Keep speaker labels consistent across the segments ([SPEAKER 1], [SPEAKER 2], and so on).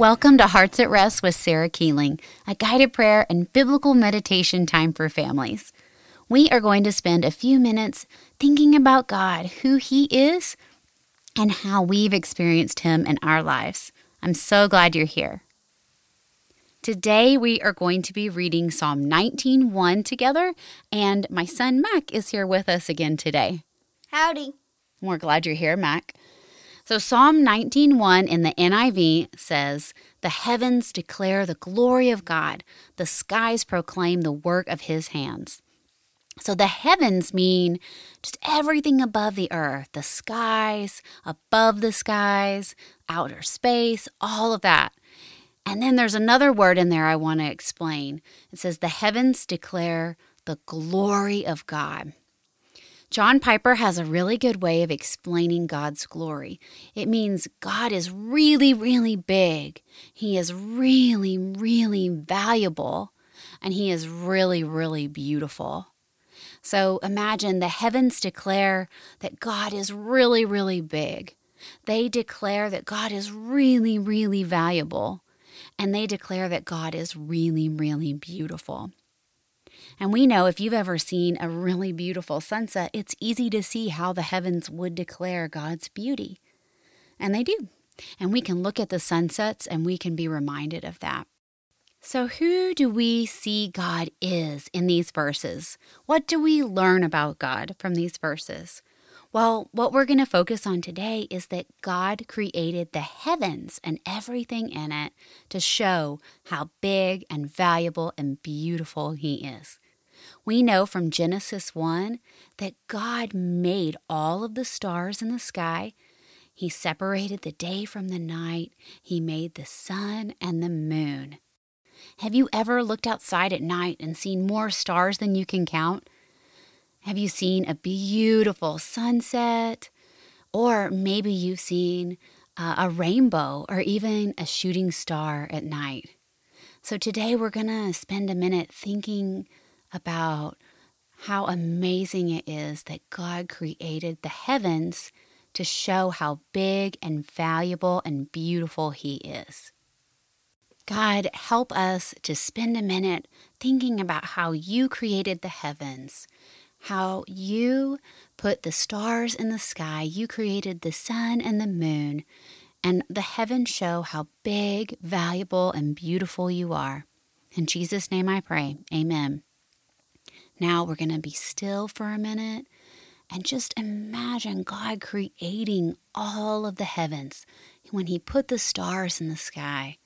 [SPEAKER 1] Welcome to Hearts at Rest with Sarah Keeling, a guided prayer and biblical meditation time for families. We are going to spend a few minutes thinking about God, who He is, and how we've experienced Him in our lives. I'm so glad you're here. Today we are going to be reading Psalm 19:1 together, and my son Mac is here with us again today.
[SPEAKER 2] Howdy.
[SPEAKER 1] We're glad you're here, Mac. So Psalm 19:1 in the NIV says, "The heavens declare the glory of God; the skies proclaim the work of his hands." So the heavens mean just everything above the earth, the skies, above the skies, outer space, all of that. And then there's another word in there I want to explain. It says, The heavens declare the glory of God. John Piper has a really good way of explaining God's glory. It means God is really, really big. He is really, really valuable. And He is really, really beautiful. So imagine the heavens declare that God is really, really big. They declare that God is really, really valuable. And they declare that God is really, really beautiful. And we know if you've ever seen a really beautiful sunset, it's easy to see how the heavens would declare God's beauty. And they do. And we can look at the sunsets and we can be reminded of that. So, who do we see God is in these verses? What do we learn about God from these verses? Well, what we're going to focus on today is that God created the heavens and everything in it to show how big and valuable and beautiful He is. We know from Genesis 1 that God made all of the stars in the sky. He separated the day from the night. He made the sun and the moon. Have you ever looked outside at night and seen more stars than you can count? Have you seen a beautiful sunset? Or maybe you've seen uh, a rainbow or even a shooting star at night. So today we're going to spend a minute thinking about how amazing it is that God created the heavens to show how big and valuable and beautiful He is. God, help us to spend a minute thinking about how you created the heavens, how you put the stars in the sky, you created the sun and the moon, and the heavens show how big, valuable, and beautiful you are. In Jesus' name I pray. Amen. Now we're going to be still for a minute and just imagine God creating all of the heavens when He put the stars in the sky.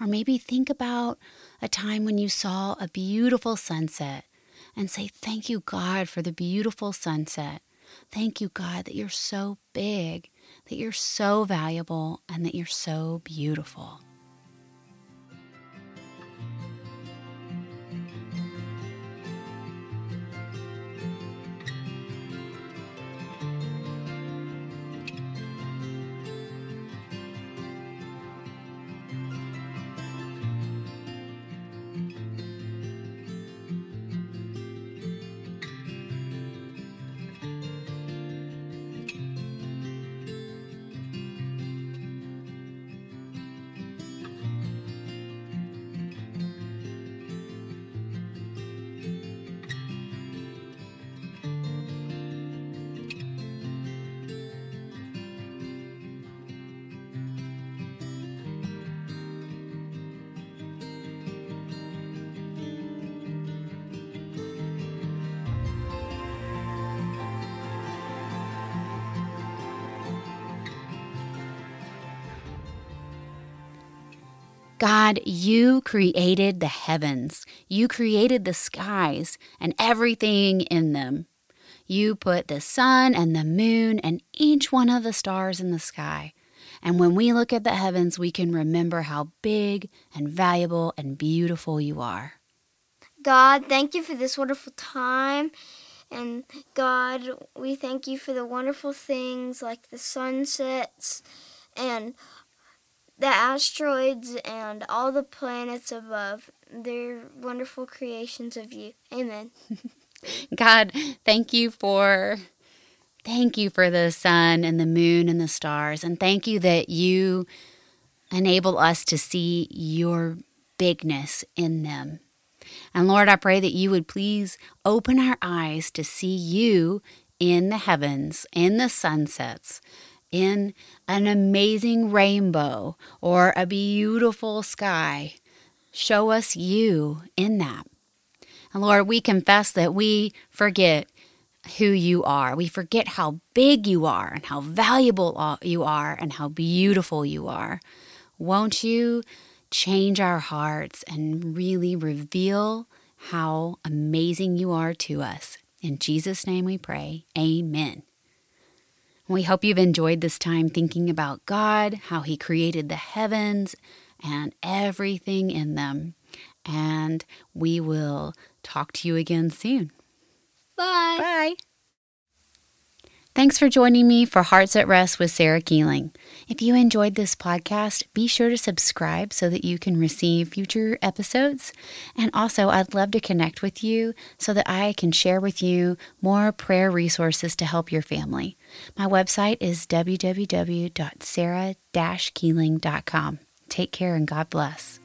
[SPEAKER 1] Or maybe think about a time when you saw a beautiful sunset and say, Thank you, God, for the beautiful sunset. Thank you, God, that you're so big, that you're so valuable, and that you're so beautiful. God, you created the heavens. You created the skies and everything in them. You put the sun and the moon and each one of the stars in the sky. And when we look at the heavens, we can remember how big and valuable and beautiful you are.
[SPEAKER 2] God, thank you for this wonderful time. And God, we thank you for the wonderful things like the sunsets and the asteroids and all the planets above. They're wonderful creations of you. Amen.
[SPEAKER 1] God, thank you for thank you for the sun and the moon and the stars and thank you that you enable us to see your bigness in them. And Lord, I pray that you would please open our eyes to see you in the heavens, in the sunsets, in an amazing rainbow or a beautiful sky. Show us you in that. And Lord, we confess that we forget who you are. We forget how big you are and how valuable you are and how beautiful you are. Won't you change our hearts and really reveal how amazing you are to us? In Jesus' name we pray. Amen. We hope you've enjoyed this time thinking about God, how He created the heavens and everything in them. And we will talk to you again soon.
[SPEAKER 2] Bye.
[SPEAKER 1] Bye. Thanks for joining me for Hearts at Rest with Sarah Keeling. If you enjoyed this podcast, be sure to subscribe so that you can receive future episodes. And also, I'd love to connect with you so that I can share with you more prayer resources to help your family. My website is www.sarah-keeling.com. Take care and God bless.